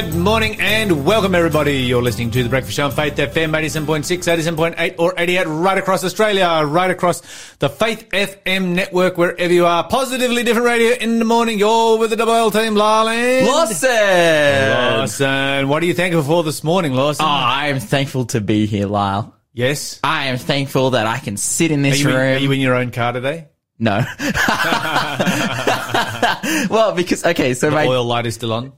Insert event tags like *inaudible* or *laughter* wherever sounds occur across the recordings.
Good morning and welcome everybody. You're listening to The Breakfast Show on Faith FM 87.6, 87.8 or 88 right across Australia, right across the Faith FM network, wherever you are. Positively different radio in the morning. You're with the Double L team, Lawland. Lawson! Lawson. What are you thankful for this morning, Lawson? Oh, I am thankful to be here, Lyle. yes. I am thankful that I can sit in Are this in, room. are you in your own car today? *laughs* no. *laughs* *laughs* well, because, okay, so The my. oil light is still on.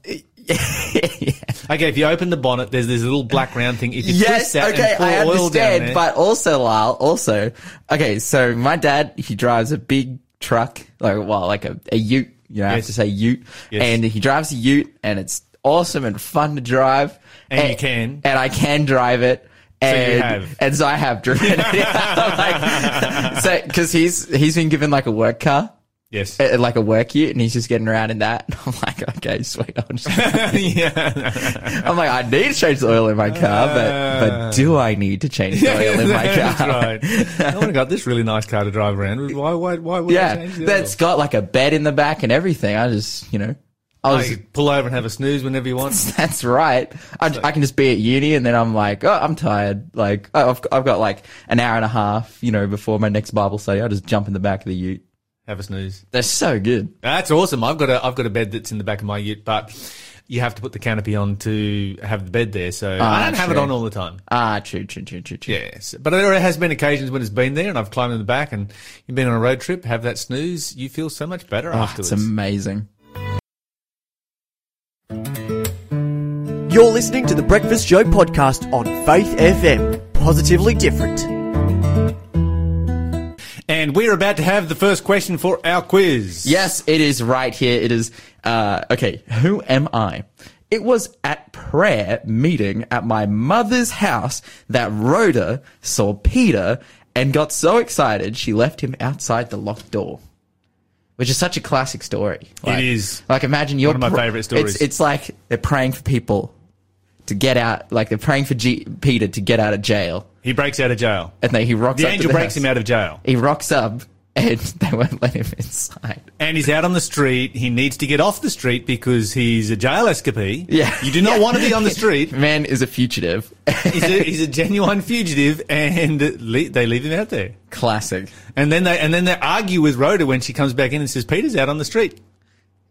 *laughs* Okay, if you open the bonnet, there's this little black round thing. If you Yes, twist that okay, and pour I understand, there, but also, Lyle, also, okay, so my dad, he drives a big truck, like, well, like a, a ute, you know, I have to say ute, Yes. and he drives a ute, and it's awesome and fun to drive. And you can. And I can drive it. And, have. and so I have driven it. *laughs* Like, *laughs* so, cause he's, he's been given like a work car. Yes. uh, Like a work ute, and he's just getting around in that. And *laughs* I'm like, okay, sweet. I'll just yeah. *laughs* *laughs* I'm like, I need to change the oil in my car, but but do I need to change the oil in my That's car? right. I have got this really nice car to drive around. Why? Why? Why would I Yeah, change the that's got like a bed in the back and everything. I just, you know, I oil? was. Like, pull over and have a snooze whenever you want. That's right. I, I can just be at uni and then I'm like, oh, I'm tired. Like, oh, I've, I've got like an hour and a half, you know, before my next Bible study. I just jump in the back of the ute. Have a snooze. They're so good. That's awesome. I've got a I've got a bed that's in the back of my ute, but you have to put the canopy on to have the bed there. So I don't have it on all the time. Ah, true, true, true, true, true. Yes, but there has been occasions when it's been there, and I've climbed in the back, and you've been on a road trip, have that snooze, you feel so much better Oh, afterwards. it's amazing. You're listening to the Breakfast Show podcast on Faith FM. Positively different. And we're about to have the first question for our quiz. Yes, it is right here. It is, uh, okay, who am I? It was at prayer meeting at my mother's house that Rhoda saw Peter and got so excited she left him outside the locked door. Which is such a classic story. Like, is. Like imagine you're One of my pr- favourite stories. It's, it's like they're praying for people to get out, like they're praying for G- Peter to get out of jail. He breaks out of jail. And then he rocks The up to angel the breaks house. him out of jail. He rocks up and *laughs* they won't let him inside. And he's out on the street. He needs to get off the street because he's a jail escapee. Yeah. You do not want to be on the *laughs* street. Man is a fugitive. He's a, he's a genuine fugitive and le- they leave him out there. Classic. And then they, and then they argue with Rhoda when she comes back in and says, Peter's out on the street.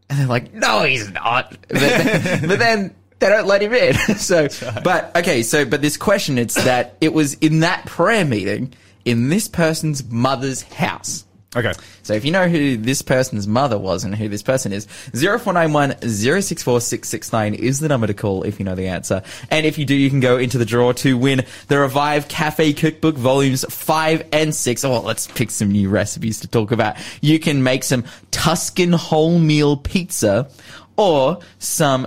And they're like, no, he's not. But, *laughs* but then they don't let him in. *laughs* So, but okay, so, but this question, it's that it was in that prayer meeting in this person's mother's house. Okay. So if you know who this person's mother was and who this person is, 0491 064 669 is the number to call if you know the answer. And if you do, you can go into the draw to win the Revive Cafe Cookbook volumes 5 and 6. Oh, let's pick some new recipes to talk about. You can make some Tuscan wholemeal pizza or some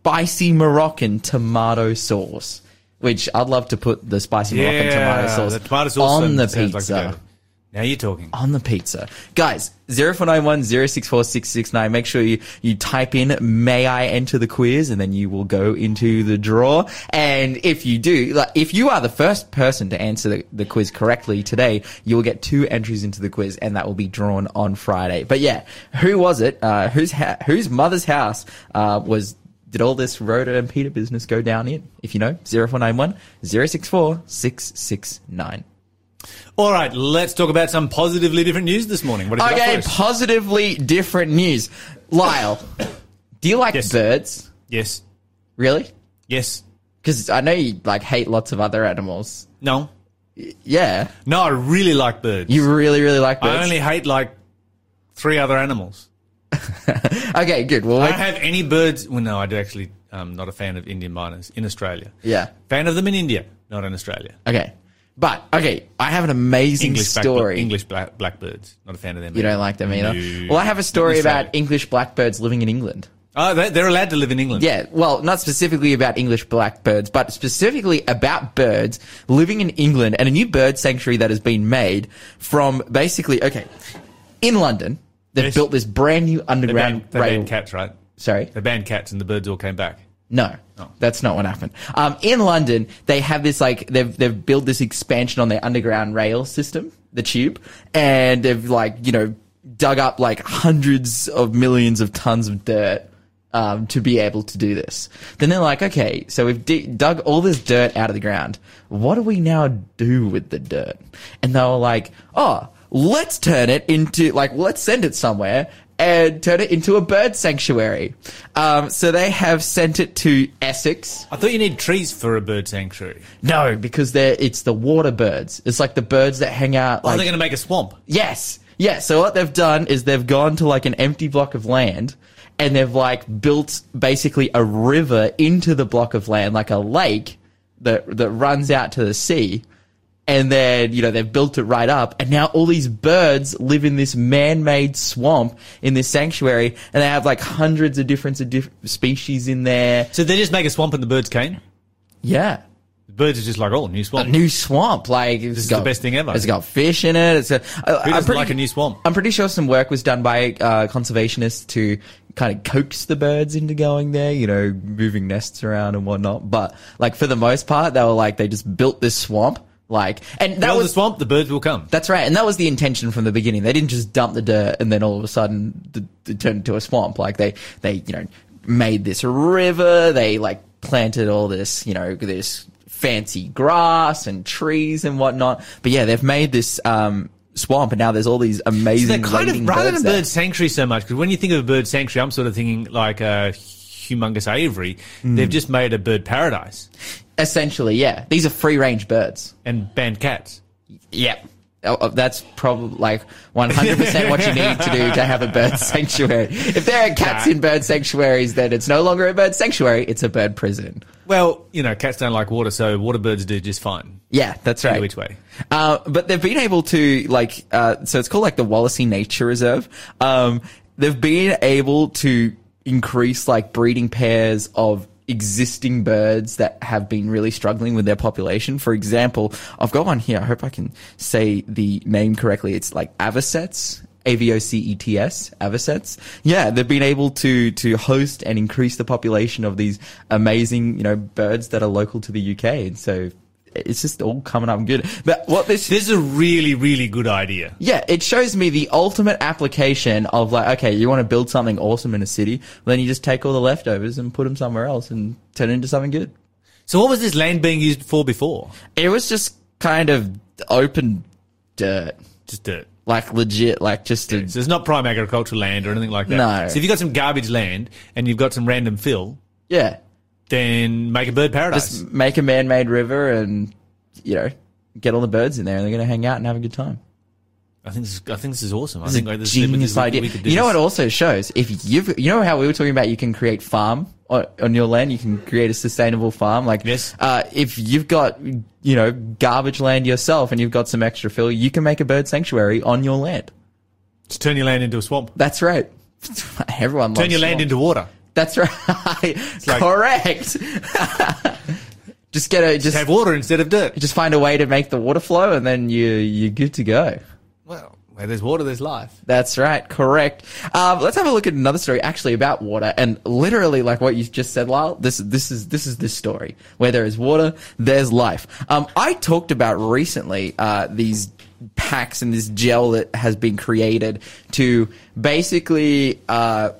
spicy Moroccan tomato sauce. Which I'd love to put the spicy Moroccan tomato sauce, the tomato sauce on the sounds like pizza now you're talking. on the pizza. Guys, 0491 064 669. Make sure you, you type in, may I enter the quiz? And then you will go into the draw. And if you do, like, if you are the first person to answer the, the quiz correctly today, you will get two entries into the quiz and that will be drawn on Friday. But yeah, who was it? Uh, whose, ha- whose mother's house, uh, was, did all this Rhoda and Peter business go down in? If you know, 0491 064 669. All right, let's talk about some positively different news this morning. What have you got Okay, positively different news. Lyle, do you like Yes. birds? yes. Really? Yes. Because I know you like hate lots of other animals. No. Yeah, No, I really like birds. you really, really like birds. I only hate like three other animals. *laughs* okay, good. Well, I don't have any birds. Well, no, I do actually. I'm not a fan of Indian mynas in Australia. yeah. Fan of them in India, not in Australia. Okay, but okay, I have an amazing English black, story. English black, blackbirds. Not a fan of them. You either. don't like them either. No. Well, I have a story about English blackbirds living in England. Oh, they- they're allowed to live in England. Yeah, well, not specifically about English blackbirds, but specifically about birds living in England and a new bird sanctuary that has been made from basically, okay, in London, they've Yes. built this brand new They underground banned, they rail. banned cats, right? Sorry? They banned cats, and the birds all came back. No, Oh. that's not what happened. Um, in London, they have this like they've they've built this expansion on their underground rail system, the tube, and they've like you know dug up like hundreds of millions of tons of dirt um, to be able to do this. Then they're like, okay, so we've d- dug all this dirt out of the ground. What do we now do with the dirt? And they were like, oh, let's turn it into, like, let's send it somewhere and turn it into a bird sanctuary. Um, so they have sent it to Essex. I thought you need trees for a bird sanctuary. No, because they're, it's the water birds. It's like the birds that hang out. Oh, Like, they're going to make a swamp. Yes. Yeah. So what they've done is they've gone to like an empty block of land and they've like built basically a river into the block of land, like a lake that, that runs out to the sea. And then, you know, they've built it right up. And now all these birds live in this man-made swamp in this sanctuary. And they have like hundreds of different of diff- species in there. So they just make a swamp and the birds came? Yeah. The birds are just like, oh, new swamp A new swamp. Like, it's is got- the best thing ever. It's got fish in it. It's a, Who doesn't pretty- like a new swamp? I'm pretty sure some work was done by uh, conservationists to kind of coax the birds into going there, you know, moving nests around and whatnot. But like for the most part, they were like they just built this swamp, like, and that was the swamp, the birds will come. that's right, and that was the intention from the beginning. They didn't just dump the dirt and then all of a sudden it turned into a swamp. Like they they you know made this river. They like planted all this you know this fancy grass and trees and whatnot. But yeah, they've made this um, swamp, and now there's all these amazing. They're kind of rather than there. bird sanctuary so much because when you think of a bird sanctuary, I'm sort of thinking like a humongous aviary. Hmm. They've just made a bird paradise Essentially, yeah, these are free range birds. and banned cats. Yeah. Oh, oh, That's probably like 100% what you need to do to have a bird *laughs* sanctuary. If there are cats in bird sanctuaries, then it's no longer a bird sanctuary, it's a bird prison. Well, you know, cats don't like water, so water birds do just fine. Yeah, that's right. Either which way. Uh, but they've been able to like, uh, so it's called like the Wallasea Nature Reserve. Um, they've been able to increase like breeding pairs of existing birds that have been really struggling with their population. For example, I've got one here. I hope I can say the name correctly. It's like avocets. A-V-O-C-E-T-S, avocets. Yeah, they've been able to, to host and increase the population of these amazing, you know, birds that are local to the UK. And so it's just all coming up good. But what this, This is a really, really good idea. yeah, it shows me the ultimate application of like, okay, you want to build something awesome in a city, well, then you just take all the leftovers and put them somewhere else and turn it into something good. So what was this land being used for before? It was just kind of open dirt, Just dirt. like legit, like just a, So it's not prime agricultural land or anything like that. No. So if you've got some garbage land and you've got some random fill, yeah, then make a bird paradise. just make a man-made river and you know get all the birds in there and they're going to hang out and have a good time. I think this is, I think this is awesome. I It's think like, this genius we- idea. you know this. what also shows if you've you know how we were talking about you can create farm on, on your land, you can create a sustainable farm. Like Yes. uh, if you've got you know garbage land yourself and you've got some extra fill, you can make a bird sanctuary on your land. Just turn your land into a swamp. That's right. *laughs* Everyone Turn your land into water. That's right. *laughs* like- Correct. *laughs* just get a just Just have water instead of dirt. just find a way to make the water flow, and then you you're good to go. Well, where there's water, there's life. That's right, correct. Um, let's have a look at another story actually about water and literally like what you just said, Lyle. This this is this is this story where there is water, there's life. Um, I talked about recently uh, these packs and this gel that has been created to basically. Uh,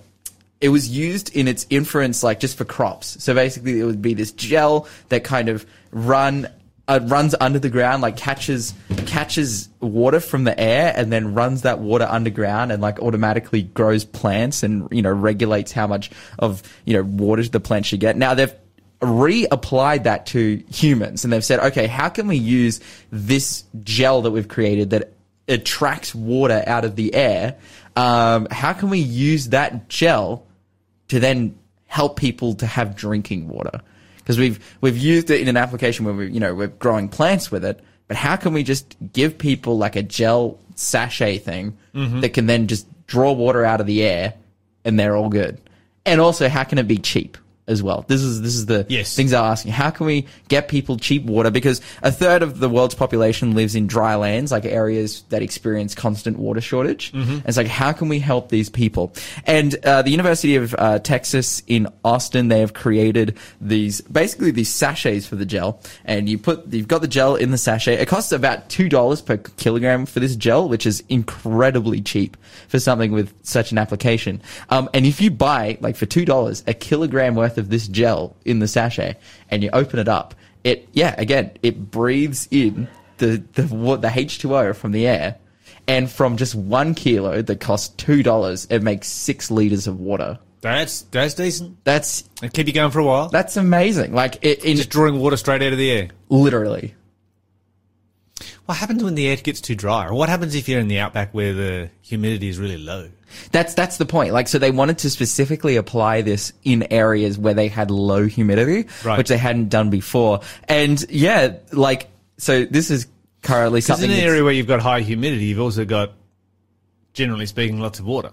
it was used in its inference like just for crops. So basically, it would be this gel that kind of run uh, runs under the ground, like catches catches water from the air, and then runs that water underground, and like automatically grows plants, and you know regulates how much of you know water the plant should get. Now they've reapplied that to humans, and they've said, okay, how can we use this gel that we've created that attracts water out of the air? Um, how can we use that gel to then help people to have drinking water. Because we've we've used it in an application where we you know we're growing plants with it but how can we just give people like a gel sachet thing mm-hmm. that can then just draw water out of the air and they're all good? And also how can it be cheap as well. This is this is the Yes. things I'm asking. How can we get people cheap water? Because a third of the world's population lives in dry lands, like areas that experience constant water shortage. And it's like, how can we help these people? And uh, the University of uh, Texas in Austin, they have created these basically these sachets for the gel, and you put you've got the gel in the sachet. It costs about two dollars per kilogram for this gel, which is incredibly cheap for something with such an application. Um, and if you buy like for two dollars a kilogram worth of this gel in the sachet, and you open it up, it yeah again it breathes in the the wa- the H two O from the air. And from just one kilo that costs two dollars, it makes six liters of water. That's that's decent. That's It'll keep you going for a while. that's amazing. Like it, in Just drawing water straight out of the air. literally. What happens when the air gets too dry? Or what happens if you're in the outback where the humidity is really low? That's that's the point. Like, so they wanted to specifically apply this in areas where they had low humidity, Right. which they hadn't done before. And yeah, like, so this is currently something. in an area where you've got high humidity, you've also got, generally speaking, lots of water.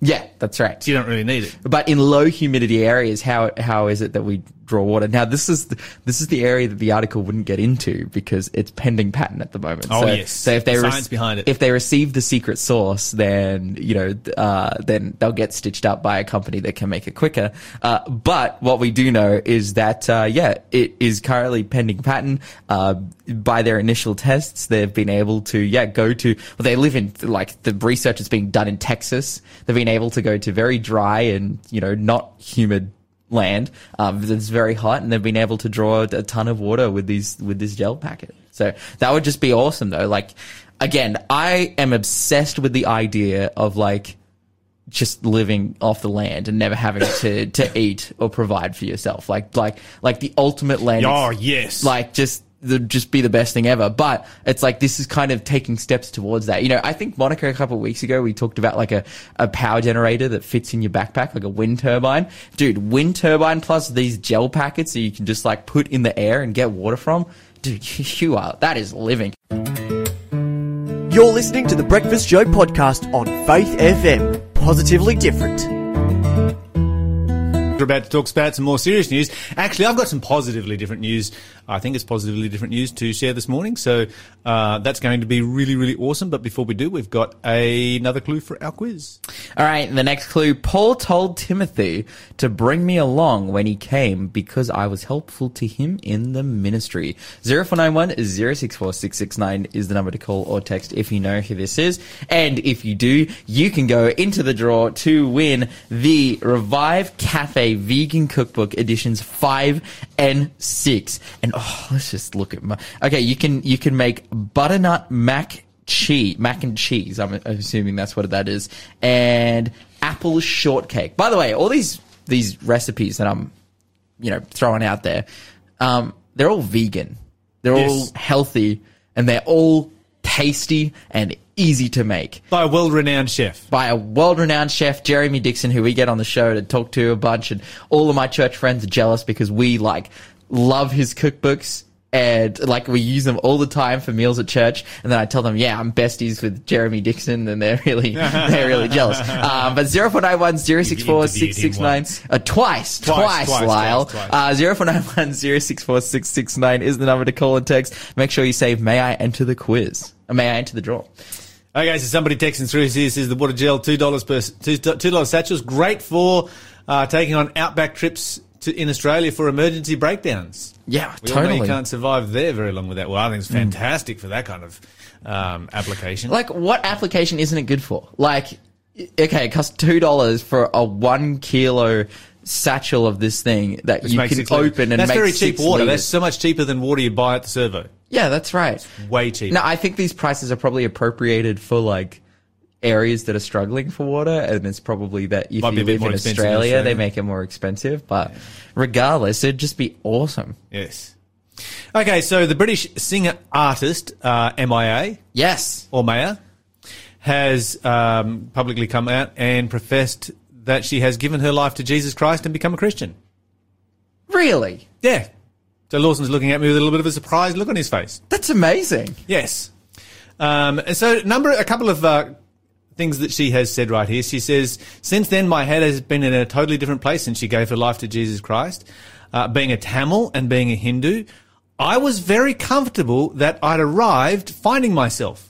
yeah, that's right. So you don't really need it. But in low humidity areas, how how is it that we draw water? Now, this is the, this is the area that the article wouldn't get into because it's pending patent at the moment. Oh, so, yes. So if they The science behind it. if they receive the secret source, then you know, uh, then they'll get stitched up by a company that can make it quicker. Uh, but what we do know is that uh, yeah, it is currently pending patent. Uh, by their initial tests, they've been able to yeah go to well, they live in like the research is being done in Texas. They've been able to go to very dry and you know not humid land um, that's very hot, and they've been able to draw a ton of water with these with this gel packet. So that would just be awesome, though. Like again, I am obsessed with the idea of like just living off the land and never having to to eat or provide for yourself. Like like like the ultimate land. Oh, yes. Like just the, just be the best thing ever. But it's like this is kind of taking steps towards that. You know, I think Monica a couple weeks ago we talked about like a, a power generator that fits in your backpack, like a wind turbine. Dude, wind turbine plus these gel packets that you can just like put in the air and get water from. Dude, *laughs* you are that is living. You're listening to the Breakfast Show podcast on Faith FM. Positively different. We're about to talk about some more serious news. Actually, I've got some positively different news. I think it's positively different news to share this morning. So uh, that's going to be really, really awesome. But before we do, we've got a, another clue for our quiz. All right, the next clue. Paul told Timothy to bring me along when he came because I was helpful to him in the ministry. 0491 064669 is the number to call or text if you know who this is. And if you do, you can go into the draw to win the Revive Cafe Vegan Cookbook editions 5 and 6. And oh, let's just look at my, okay, you can, you can make butternut mac cheese, mac and cheese. I'm assuming that's what that is, and apple shortcake. By the way, all these these recipes that I'm, you know, throwing out there, um, they're all vegan. They're all healthy, and they're all tasty and easy to make By a world-renowned chef. by a world-renowned chef, Jeremy Dixon, who we get on the show to talk to a bunch, and all of my church friends are jealous because we like love his cookbooks and like we use them all the time for meals at church. And then I tell them, yeah, I'm besties with Jeremy Dixon, and they're really *laughs* they're really jealous. Um, but zero four nine one zero six four six six nine uh, twice, twice, twice, Lyle. Uh, zero four nine one zero six four six six nine is the number to call and text. Make sure you save. May I enter the quiz? Uh, May I enter the draw? Okay, so somebody texting through says the water gel two dollars per two two dollars satchels, great for uh, taking on outback trips to, in Australia for emergency breakdowns. Yeah, We totally. you can't survive there very long with that. Well, I think it's fantastic for that kind of um, application. like what application isn't it good for? Like, okay, it costs two dollars for a one kilo satchel of this thing that Which you can open and that's make very cheap water. litres. That's so much cheaper than water you buy at the servo. Yeah, that's right. Way cheaper. No, I think these prices are probably appropriated for like areas that are struggling for water, and it's probably that if Might you live in in Australia, they make it more expensive. But regardless, it'd just be awesome. Yes. Okay, so the British singer artist uh, MIA Yes. or Maya has um, publicly come out and professed that she has given her life to Jesus Christ and become a Christian. Really? Yeah. So Lawson's looking at me with a little bit of a surprised look on his face. That's amazing. Yes. Um, so number a couple of uh, things that she has said right here. She says, since then, my head has been in a totally different place since she gave her life to Jesus Christ. Uh, being a Tamil and being a Hindu, I was very comfortable that I'd arrived finding myself.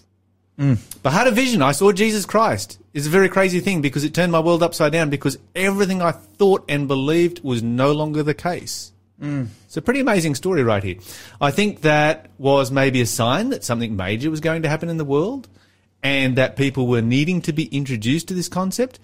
But I had a vision. I saw Jesus Christ. It's a very crazy thing because it turned my world upside down because everything I thought and believed was no longer the case. It's a pretty amazing story right here. I think that was maybe a sign that something major was going to happen in the world and that people were needing to be introduced to this concept.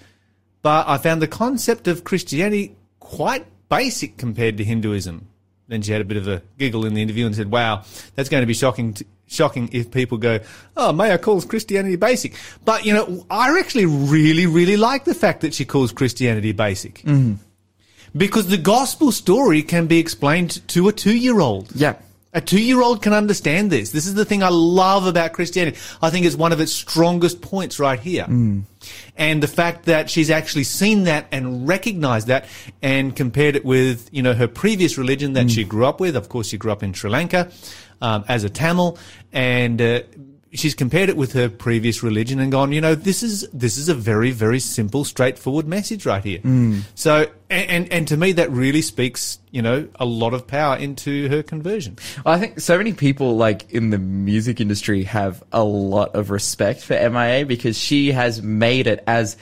But I found the concept of Christianity quite basic compared to Hinduism. Then she had a bit of a giggle in the interview and said, wow, that's going to be shocking. To, shocking if people go, oh, Maya calls Christianity basic. But, you know, I actually really, really like the fact that she calls Christianity basic. Mm-hmm. Because the gospel story can be explained to a two year old. Yeah. A two year old can understand this. This is the thing I love about Christianity. I think it's one of its strongest points right here. And the fact that she's actually seen that and recognized that and compared it with, you know, her previous religion that she grew up with. Of course, she grew up in Sri Lanka, um, as a Tamil and, uh, she's compared it with her previous religion and gone, you know, this is this is a very very simple, straightforward message right here. Mm. So, and, and and to me, that really speaks, you know, a lot of power into her conversion. I think so many people like in the music industry have a lot of respect for MIA because she has made it as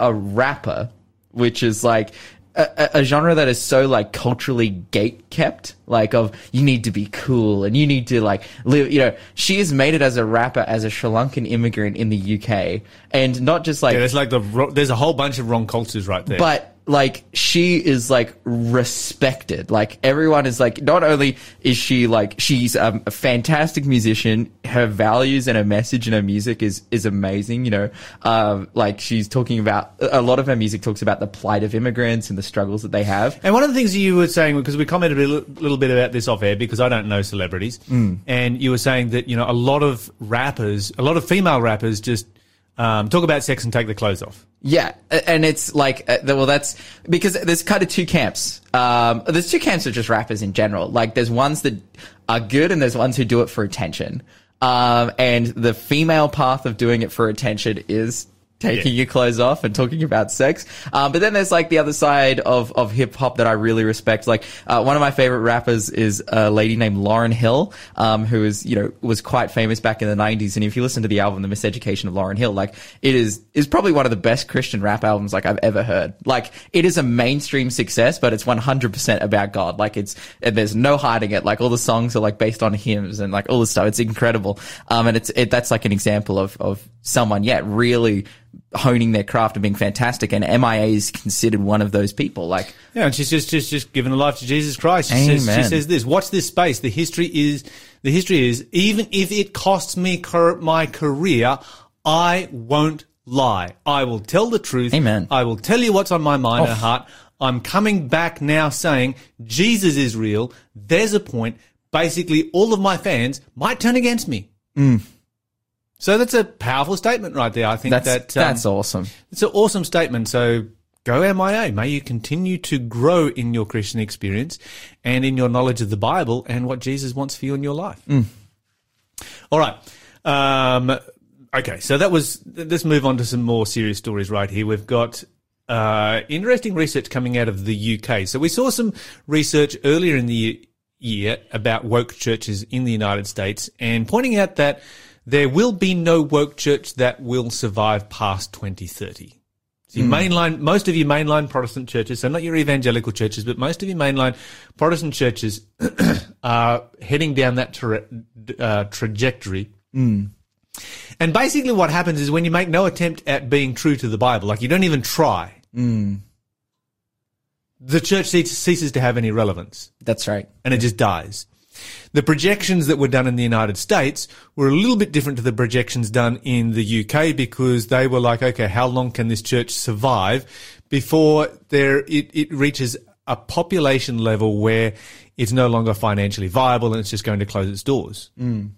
a rapper, which is like a, a- a genre that is so like culturally gate kept, like of you need to be cool and you need to like live, you know, she has made it as a rapper, as a Sri Lankan immigrant in the UK and not just like Yeah, there's like the there's a whole bunch of wrong cultures right there. but like she is like respected. Like everyone is like not only is she like she's um, a fantastic musician her values and her message and her music is is amazing you know. Um like she's talking about a lot of her music talks about the plight of immigrants and the struggles that they have. And one of the things you were saying, because we commented a little, bit about this off air, because I don't know celebrities, and you were saying that you know a lot of rappers, a lot of female rappers, just um, talk about sex and take the clothes off. Yeah, and it's like, uh, well, that's because there's kind of two camps. Um, there's two camps of just rappers in general. Like, there's ones that are good, and there's ones who do it for attention. Um, and the female path of doing it for attention is taking Yeah. your clothes off and talking about sex. Um, but then there's like the other side of, of hip hop that I really respect. Like, uh, one of my favorite rappers is a lady named Lauryn Hill, um, who is, you know, was quite famous back in the 90s. And if you listen to the album, The Miseducation of Lauryn Hill, like, it is, is probably one of the best Christian rap albums like I've ever heard. Like, it is a mainstream success, but it's 100% about God. Like, it's, and there's no hiding it. Like, all the songs are like based on hymns and like all this stuff. It's incredible. Um, and it's, it, that's like an example of, of someone, yeah, really honing their craft and being fantastic. And MIA is considered one of those people. Like, Yeah, and she's just just just given her life to Jesus Christ. She says, she says this. Watch this space. The history is the history is even if it costs me car- my career, I won't lie. I will tell the truth. Amen. I will tell you what's on my mind Oh. and heart. I'm coming back now saying Jesus is real. There's a point. Basically, all of my fans might turn against me. Mm. So that's a powerful statement right there. I think that's, that um, that's awesome. it's an awesome statement. So go MIA. May you continue to grow in your Christian experience and in your knowledge of the Bible and what Jesus wants for you in your life. All right. Um, okay. So that was, let's move on to some more serious stories right here. We've got, uh, interesting research coming out of the UK. So we saw some research earlier in the year about woke churches in the United States and pointing out that there will be no woke church that will survive past 2030. So your hmm. mainline, most of your mainline Protestant churches, so not your evangelical churches, but most of your mainline Protestant churches *clears throat* are heading down that tra- uh, trajectory. Hmm. And basically what happens is when you make no attempt at being true to the Bible, like you don't even try, hmm. the church ceases to have any relevance That's right. and it just dies. The projections that were done in the United States were a little bit different to the projections done in the UK because they were like, okay, how long can this church survive before there it, it reaches a population level where it's no longer financially viable and it's just going to close its doors. Mm.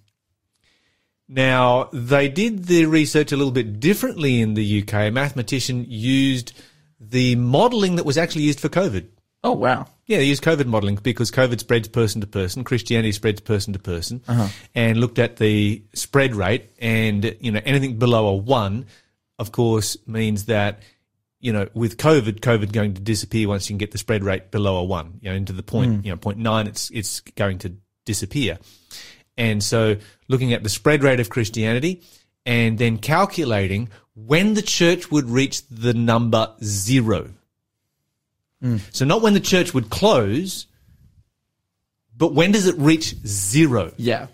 Now, they did the research a little bit differently in the UK. A mathematician used the modeling that was actually used for COVID. Oh, wow. Yeah, they used COVID modeling because COVID spreads person to person, Christianity spreads person to person, uh-huh. and looked at the spread rate and, you know, anything below a one of course, means that you know, with COVID, COVID going to disappear once you can get the spread rate below a one, you know, into the point, hmm. you know, point nine, it's, it's going to disappear. And so looking at the spread rate of Christianity and then calculating when the church would reach the number zero. So not when the church would close, but when does it reach zero? Yeah.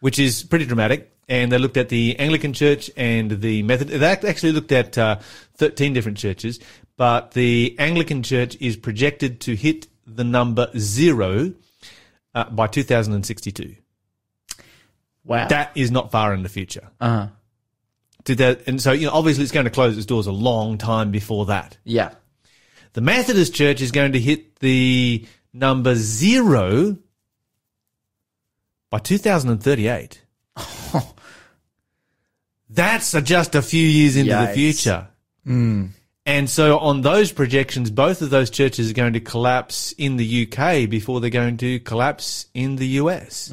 which is pretty dramatic. And they looked at the Anglican Church and the Method. They actually looked at uh, thirteen different churches, but the Anglican Church is projected to hit the number zero uh, by 2062. Wow. That is not far in the future. uh, Did that, and so you know, obviously, it's going to close its doors a long time before that. yeah. The Methodist Church is going to hit the number zero by 2038. *laughs* That's just a few years into Yikes. the future. And so on those projections, both of those churches are going to collapse in the UK before they're going to collapse in the US.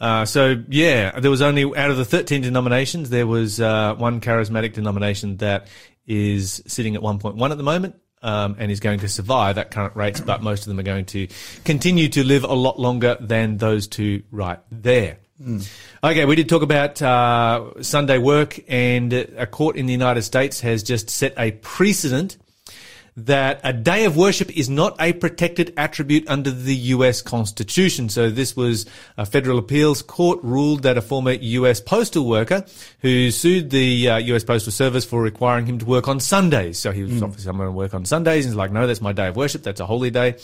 Uh, so yeah, there was only out of the 13 denominations, there was uh, one charismatic denomination that is sitting at 1.1 at the moment. Um, and is going to survive at current rates, but most of them are going to continue to live a lot longer than those two right there. Okay, we did talk about uh, Sunday work, and a court in the United States has just set a precedent that a day of worship is not a protected attribute under the US Constitution. So this was a federal appeals court ruled that a former US postal worker who sued the uh, US Postal Service for requiring him to work on Sundays. So he was obviously I'm going to work on Sundays. And he's like, no, that's my day of worship. That's a holy day.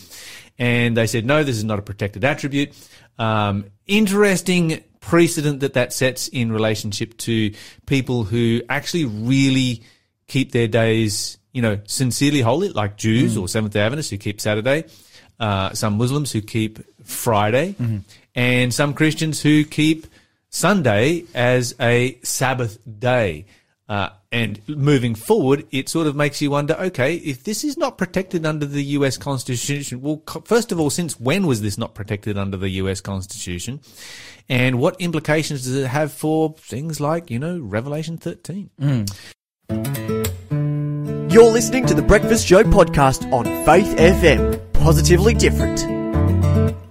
And they said, no, this is not a protected attribute. Um, interesting precedent that that sets in relationship to people who actually really keep their days, you know, sincerely holy, like Jews or Seventh day Adventists who keep Saturday, uh, some Muslims who keep Friday, and some Christians who keep Sunday as a Sabbath day. Uh, and moving forward, it sort of makes you wonder, okay, if this is not protected under the US Constitution, well, first of all, since when was this not protected under the US Constitution? And what implications does it have for things like, you know, Revelation 13? You're listening to the Breakfast Show podcast on Faith FM. Positively different.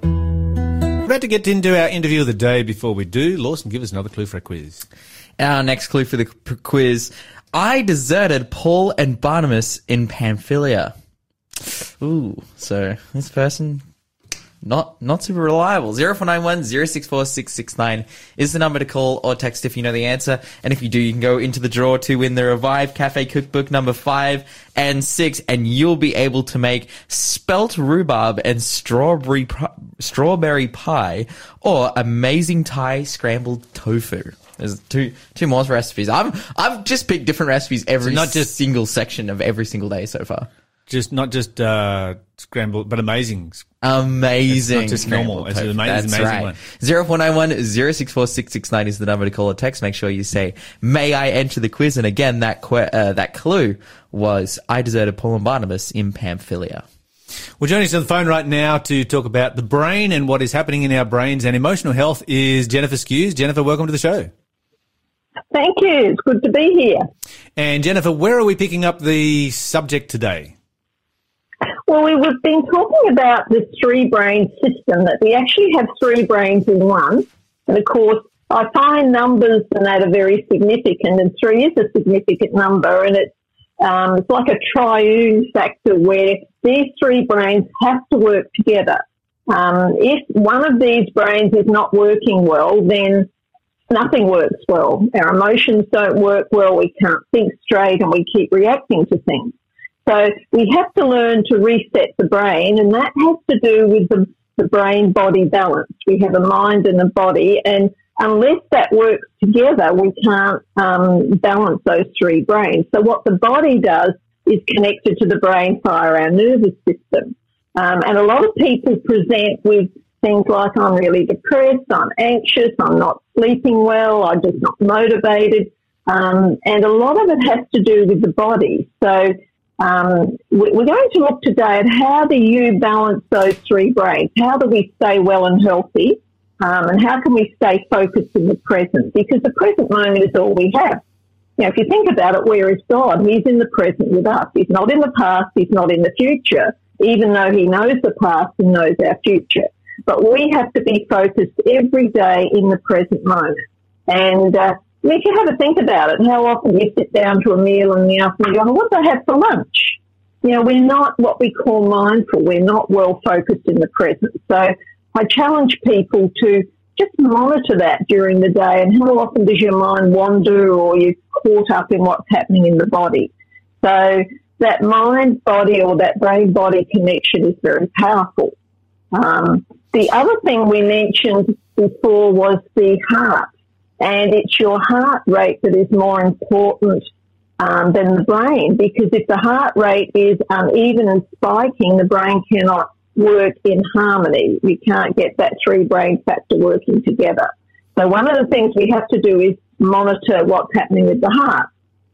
We're about to get into our interview of the day. Before we do, Lawson, give us another clue for a quiz. Our next clue for the p- quiz. I deserted Paul and Barnabas in Pamphylia. Ooh, so this person not not super reliable. 0491 064 669 is the number to call or text if you know the answer. And if you do, you can go into the draw to win the Revive Cafe Cookbook number 5 and 6 and you'll be able to make spelt rhubarb and strawberry strawberry pie or amazing Thai scrambled tofu. There's two two more recipes. I've I've just picked different recipes every not just- single section of every single day so far. Just not just uh, scrambled, but amazing. Amazing. It's not just normal. It's an tofu. ama- it's an That's amazing right. one. 0491 064 669 is the number to call or text. Make sure you say, may I enter the quiz? And again, that que- uh, that clue was, I deserted Paul and Barnabas in Pamphylia. Well, joining us on the phone right now to talk about the brain and what is happening in our brains and emotional health is Jennifer Skews. Jennifer, welcome to the show. Thank you. It's good to be here. And Jennifer, where are we picking up the subject today? Well, we- we've been talking about this three brain system that we actually have three brains in one. And of course, I find numbers and that are very significant, and three is a significant number, and it's um, it's like a triune factor where these three brains have to work together. Um, if one of these brains is not working well, then nothing works well. Our emotions don't work well. We can't think straight, and we keep reacting to things. So we have to learn to reset the brain, and that has to do with the, the brain body balance. We have a mind and a body, and unless that works together, we can't um, balance those three brains. So what the body does is connected to the brain via our nervous system. Um, and a lot of people present with things like I'm really depressed, I'm anxious, I'm not sleeping well, I'm just not motivated. Um, and a lot of it has to do with the body. So um, we- we're going to look today at how do you balance those three brains? How do we stay well and healthy? Um, and how can we stay focused in the present? Because the present moment is all we have. Now, if you think about it, where is God? He's in the present with us. He's not in the past. He's not in the future, even though he knows the past and knows our future. But we have to be focused every day in the present moment. And uh, if you have a think about it, how often you sit down to a meal in the afternoon and go, what did I have for lunch? You know, we're not what we call mindful. We're not well focused in the present. So I challenge people to just monitor that during the day and how often does your mind wander or you're caught up in what's happening in the body. So that mind body or that brain body connection is very powerful. Um, the other thing we mentioned before was the heart, and it's your heart rate that is more important um, than the brain because if the heart rate is uneven and spiking, the brain cannot work in harmony. We can't get that three brain factor working together. So one of the things we have to do is monitor what's happening with the heart.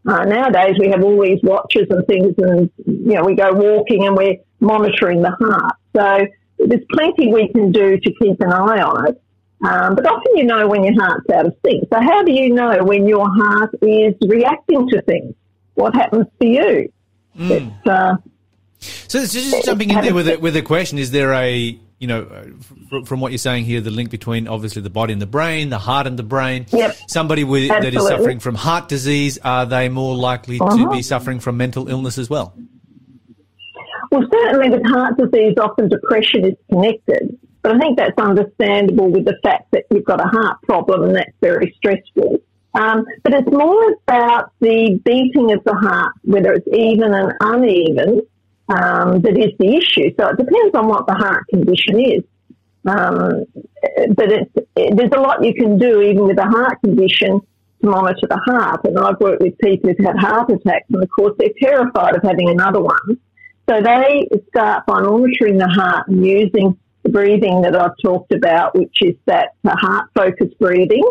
Uh, nowadays we have all these watches and things and, you know, we go walking and we're monitoring the heart. So there's plenty we can do to keep an eye on it. Um, but often you know when your heart's out of sync. So how do you know when your heart is reacting to things? What happens to you? Mm. It's, uh, so just jumping in there with a, with a question: Is there a you know, from, from, what you're saying here, the link between obviously the body and the brain, the heart and the brain. Yep. Somebody with, that is suffering from heart disease, are they more likely uh-huh. to be suffering from mental illness as well? Well, certainly with heart disease, often depression is connected. But I think that's understandable with the fact that you've got a heart problem and that's very stressful. Um, but it's more about the beating of the heart, whether it's even and uneven, um, that is the issue. So it depends on what the heart condition is. Um, but it, there's a lot you can do even with a heart condition to monitor the heart. And I've worked with people who've had heart attacks, and of course they're terrified of having another one. So they start by monitoring the heart and using breathing that I've talked about, which is that heart focused breathing,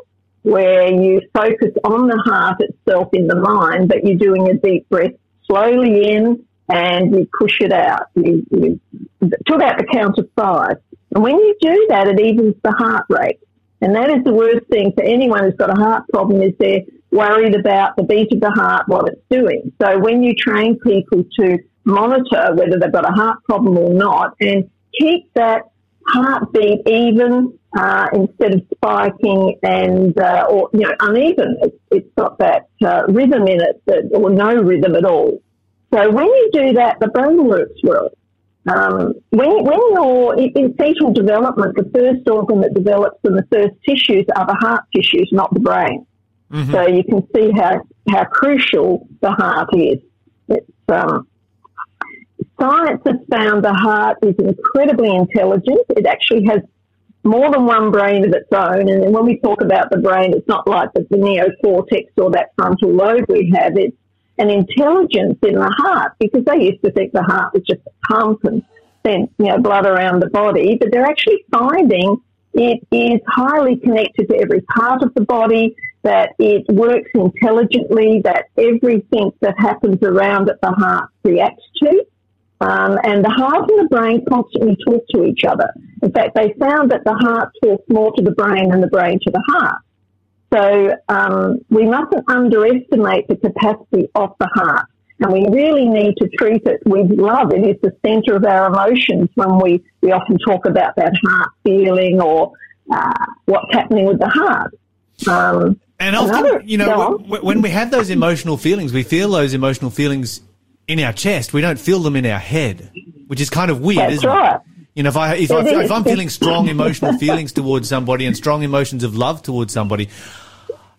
where you focus on the heart itself in the mind, but you're doing a deep breath slowly in and you push it out. You, you took out the count of five. And when you do that, it evens the heart rate. And that is the worst thing for anyone who's got a heart problem is they're worried about the beat of the heart, what it's doing. So when you train people to monitor whether they've got a heart problem or not and keep that heartbeat even uh, instead of spiking and uh, or you know uneven. It's, it's got that uh, rhythm in it, that, or no rhythm at all. So when you do that, the brain works well. Um, when, when you're in fetal development, the first organ that develops and the first tissues are the heart tissues, not the brain. Mm-hmm. So you can see how, how crucial the heart is. It's, um, science has found the heart is incredibly intelligent. It actually has more than one brain of its own. And when we talk about the brain, it's not like the, the neocortex or that frontal lobe we have. It's an intelligence in the heart because they used to think the heart was just a pump and sent, you know, blood around the body. But they're actually finding it is highly connected to every part of the body, that it works intelligently, that everything that happens around it, the heart reacts to. Um, and the heart and the brain constantly talk to each other. In fact, they found that the heart talks more to the brain than the brain to the heart. So um, we mustn't underestimate the capacity of the heart. And we really need to treat it with love. It is the center of our emotions when we, we often talk about that heart feeling or uh, what's happening with the heart. Um, and often, another, you know, when we have those emotional feelings, we feel those emotional feelings in our chest. We don't feel them in our head, which is kind of weird, That's isn't right. it? You know, if I if, I, if I'm feeling strong emotional *laughs* feelings towards somebody and strong emotions of love towards somebody,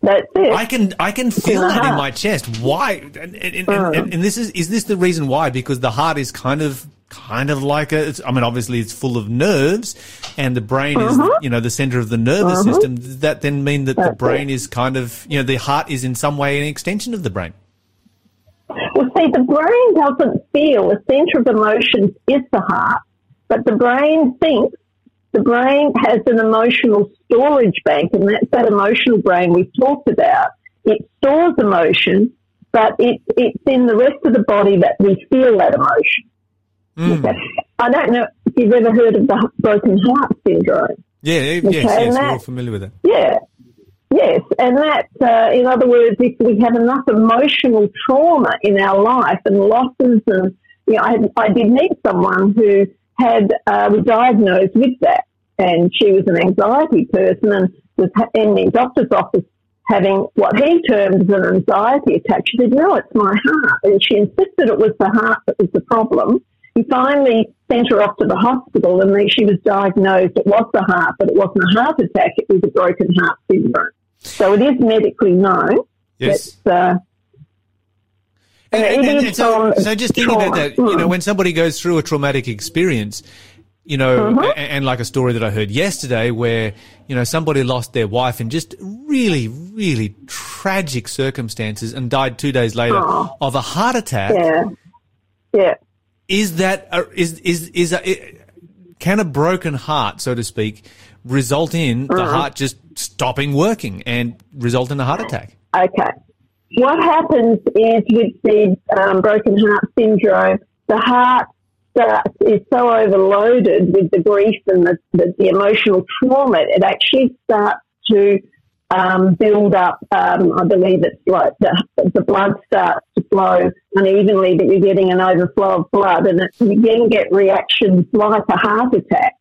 that's it. I can I can feel that in my chest. Why? And, and, and, and, and, this is is this the reason why? Because the heart is kind of kind of like a. I mean, obviously it's full of nerves, and the brain is uh-huh. you know the center of the nervous uh-huh. system. Does that then mean that That's the brain it. is kind of you know the heart is in some way an extension of the brain? Well, see, the brain doesn't feel. The center of emotions is the heart, but the brain thinks. The brain has an emotional storage bank, and that's that emotional brain we've talked about. It stores emotion, but it, it's in the rest of the body that we feel that emotion. Mm. Okay. I don't know if you've ever heard of the broken heart syndrome. Yeah, yeah, Okay, yes, yes, we're all familiar with it. Yeah. Yes, and that, uh, in other words, if we have enough emotional trauma in our life and losses, and you know, I, I did meet someone who had uh, was diagnosed with that, and she was an anxiety person and was in the doctor's office having what he termed as an anxiety attack. She said, "No, it's my heart," and she insisted it was the heart that was the problem. He finally sent her off to the hospital, and she was diagnosed. It was the heart, but it wasn't a heart attack; it was a broken heart syndrome. So it is medically known. Yes. Uh, And, it and- and so, so just thinking about that, you know, Mm. when somebody goes through a traumatic experience, you know, Mm-hmm. and, like a story that I heard yesterday where, you know, somebody lost their wife in just really, really tragic circumstances and died two days later Oh. of a heart attack. yeah, yeah. Is that, a, is, is, is, a, can a broken heart, so to speak, result in the Mm-hmm. heart just stopping working and result in a heart attack? Okay. What happens is with the um, broken heart syndrome, the heart starts, is so overloaded with the grief and the, the, the emotional trauma, it actually starts to um, build up. Um, I believe it's like the, the blood starts to flow unevenly, that you're getting an overflow of blood, and it, you then get reactions like a heart attack.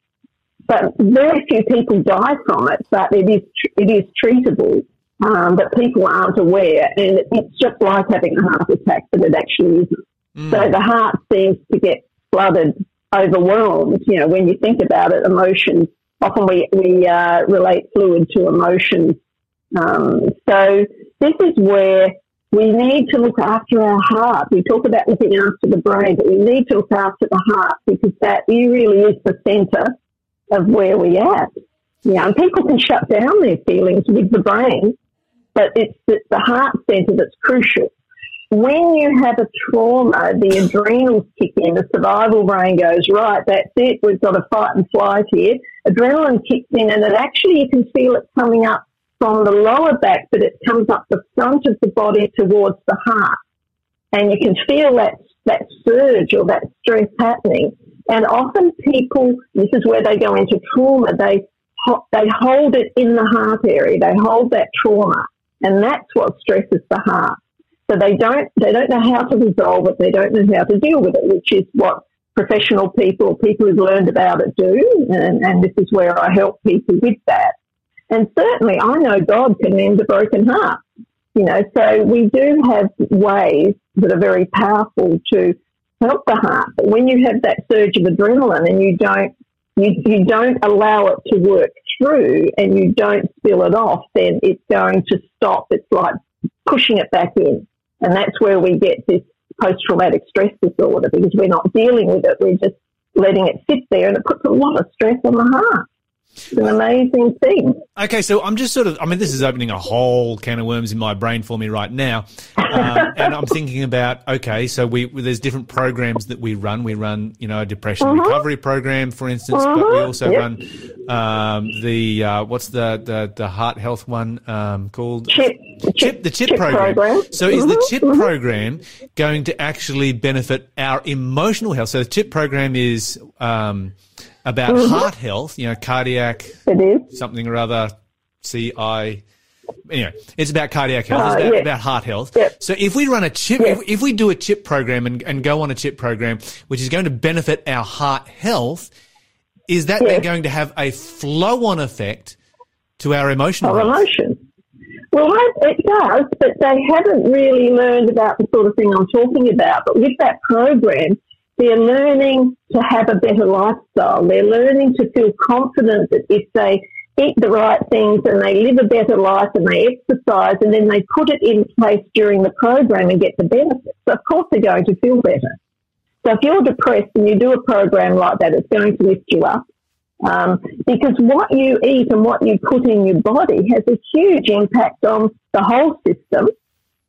But very few people die from it, but it is, it is treatable. Um, but people aren't aware, and it's just like having a heart attack, but it actually isn't. So the heart seems to get flooded, overwhelmed. You know, when you think about it, emotions. Often we we uh, relate fluid to emotions. Um, so this is where we need to look after our heart. We talk about looking after the brain, but we need to look after the heart because that really is the centre of where we at. Yeah, and people can shut down their feelings with the brain, but it's the, heart centre that's crucial. When you have a trauma, the adrenals kick in, the survival brain goes, right, that's it, we've got to fight and flight here. Adrenaline kicks in and it actually, you can feel it coming up from the lower back, but it comes up the front of the body towards the heart. And you can feel that, that surge or that stress happening. And often people, this is where they go into trauma, they, they hold it in the heart area. They hold that trauma. And that's what stresses the heart. So they don't, they don't know how to resolve it. They don't know how to deal with it, which is what professional people, people who've learned about it do. And, and this is where I help people with that. And certainly I know God can mend a broken heart. You know, so we do have ways that are very powerful to help the heart. But when you have that surge of adrenaline and you don't, you, you don't allow it to work through and you don't spill it off, then it's going to stop. It's like pushing it back in. And that's where we get this post-traumatic stress disorder because we're not dealing with it. We're just letting it sit there and it puts a lot of stress on the heart. It's an amazing thing. Okay, so I'm just sort of, I mean, this is opening a whole can of worms in my brain for me right now. Um, *laughs* and I'm thinking about, okay, so we, there's different programs that we run. We run, you know, a depression recovery program, for instance, but we also Yep. run, um, the, uh, what's the, the, the heart health one, um, called? Chip, Chip, the chip, chip program. program. So is the Mhm, chip program going to actually benefit our emotional health? So the chip program is, um, about Mm-hmm. heart health, you know, cardiac, something or other, CI. Anyway, it's about cardiac health. Uh, it's about, yeah. about heart health. Yeah. So if we run a chip, Yeah. if, if we do a chip program and, and go on a chip program, which is going to benefit our heart health, is that then going to have a flow on effect to our emotional of health? emotion. Well, it does, but they haven't really learned about the sort of thing I'm talking about. But with that program, they're learning to have a better lifestyle. They're learning to feel confident that if they eat the right things and they live a better life and they exercise and then they put it in place during the program and get the benefits, of course they're going to feel better. So if you're depressed and you do a program like that, it's going to lift you up. Um, because what you eat and what you put in your body has a huge impact on the whole system.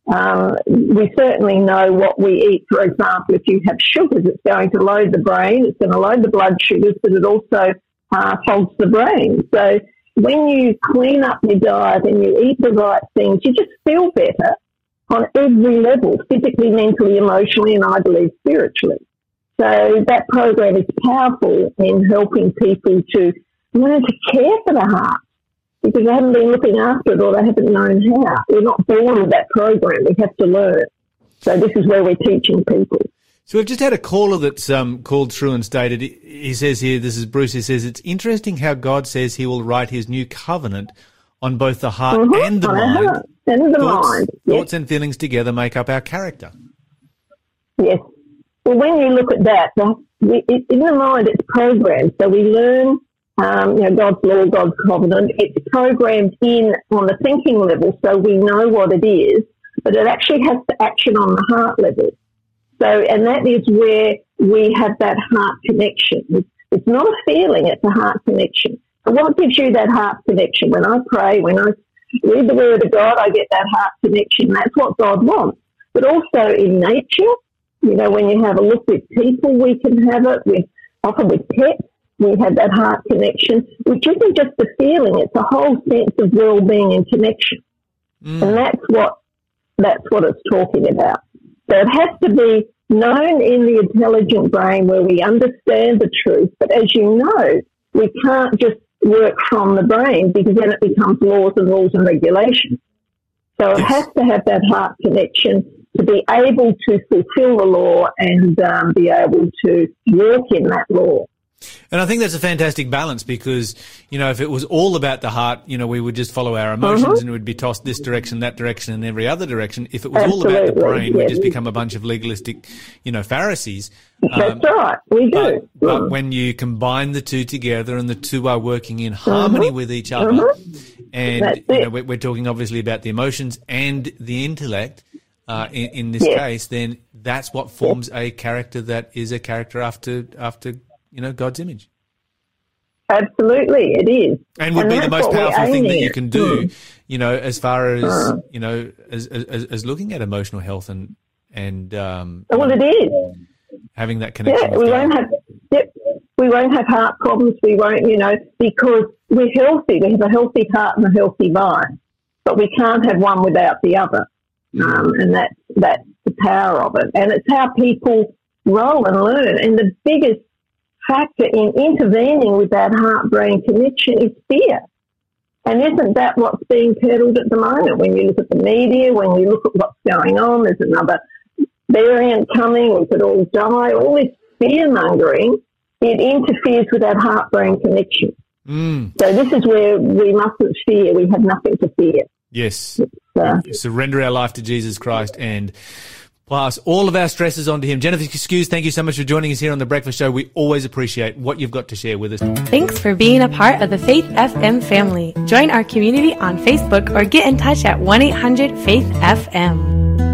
Um, we certainly know what we eat. For example, if you have sugars, it's going to load the brain, it's going to load the blood sugars, but it also uh, the brain. So when you clean up your diet and you eat the right things, you just feel better on every level, physically, mentally, emotionally, and I believe spiritually. So that program is powerful in helping people to learn to care for the heart. Because they haven't been looking after it or they haven't known how. We're not born with that program. We have to learn. So this is where we're teaching people. So we've just had a caller that's um, called through and stated. He says here, this is Bruce. He says it's interesting how God says He will write His new covenant on both the heart Mhm, and the mind. heart and the thoughts, mind. Yes. thoughts and feelings together make up our character. Yes. Well, when you look at that, in the mind, it's programmed. So we learn, um, you know, God's law, God's covenant. It's programmed in on the thinking level, so we know what it is, but it actually has to action on the heart level. So, and that is where we have that heart connection. It's, not a feeling; it's a heart connection. And what gives you that heart connection? When I pray, when I read the Word of God, I get that heart connection. That's what God wants. But also in nature, you know, when you have a look with people, we can have it. With often with pets, we have that heart connection, which isn't just a feeling; it's a whole sense of well-being and connection. And that's what that's what it's talking about. So it has to be known in the intelligent brain where we understand the truth. But as you know, we can't just work from the brain because then it becomes laws and rules and regulations. So it has to have that heart connection to be able to fulfill the law and um, be able to work in that law. And I think that's a fantastic balance because, you know, if it was all about the heart, you know, we would just follow our emotions and it would be tossed this direction, that direction, and every other direction. If it was all about the Absolutely, brain, we'd just become a bunch of legalistic, you know, Pharisees. That's right, we do. But, but Mm. when you combine the two together and the two are working in harmony with each other, and That's you know, we're, we're talking obviously about the emotions and the intellect uh, in, in this Yes. case, then that's what forms a character that is a character after after you know God's image, Absolutely, it is. and would be the most powerful thing that you can do, Mm. you know, as far as you know, as, as as looking at emotional health and and um, Well, it is. having that connection. Yeah, we God. won't have yep, we won't have heart problems. We won't, you know, because we're healthy. We have a healthy heart and a healthy mind, but we can't have one without the other. Um, and that's that's the power of it. And it's how people roll and learn. And the biggest factor in intervening with that heart-brain connection is fear. And isn't that what's being peddled at the moment? When you look at the media, when you look at what's going on, there's another variant coming, we could all die, all this fear mongering, it interferes with that heart brain connection. Mm, So this is where we mustn't fear, we have nothing to fear. yes. So, surrender our life to Jesus Christ and pass all of our stresses onto Him. Jennifer Skews, thank you so much for joining us here on The Breakfast Show. We always appreciate what you've got to share with us. Thanks for being a part of the Faith FM family. Join our community on Facebook or get in touch at 1 800 Faith FM.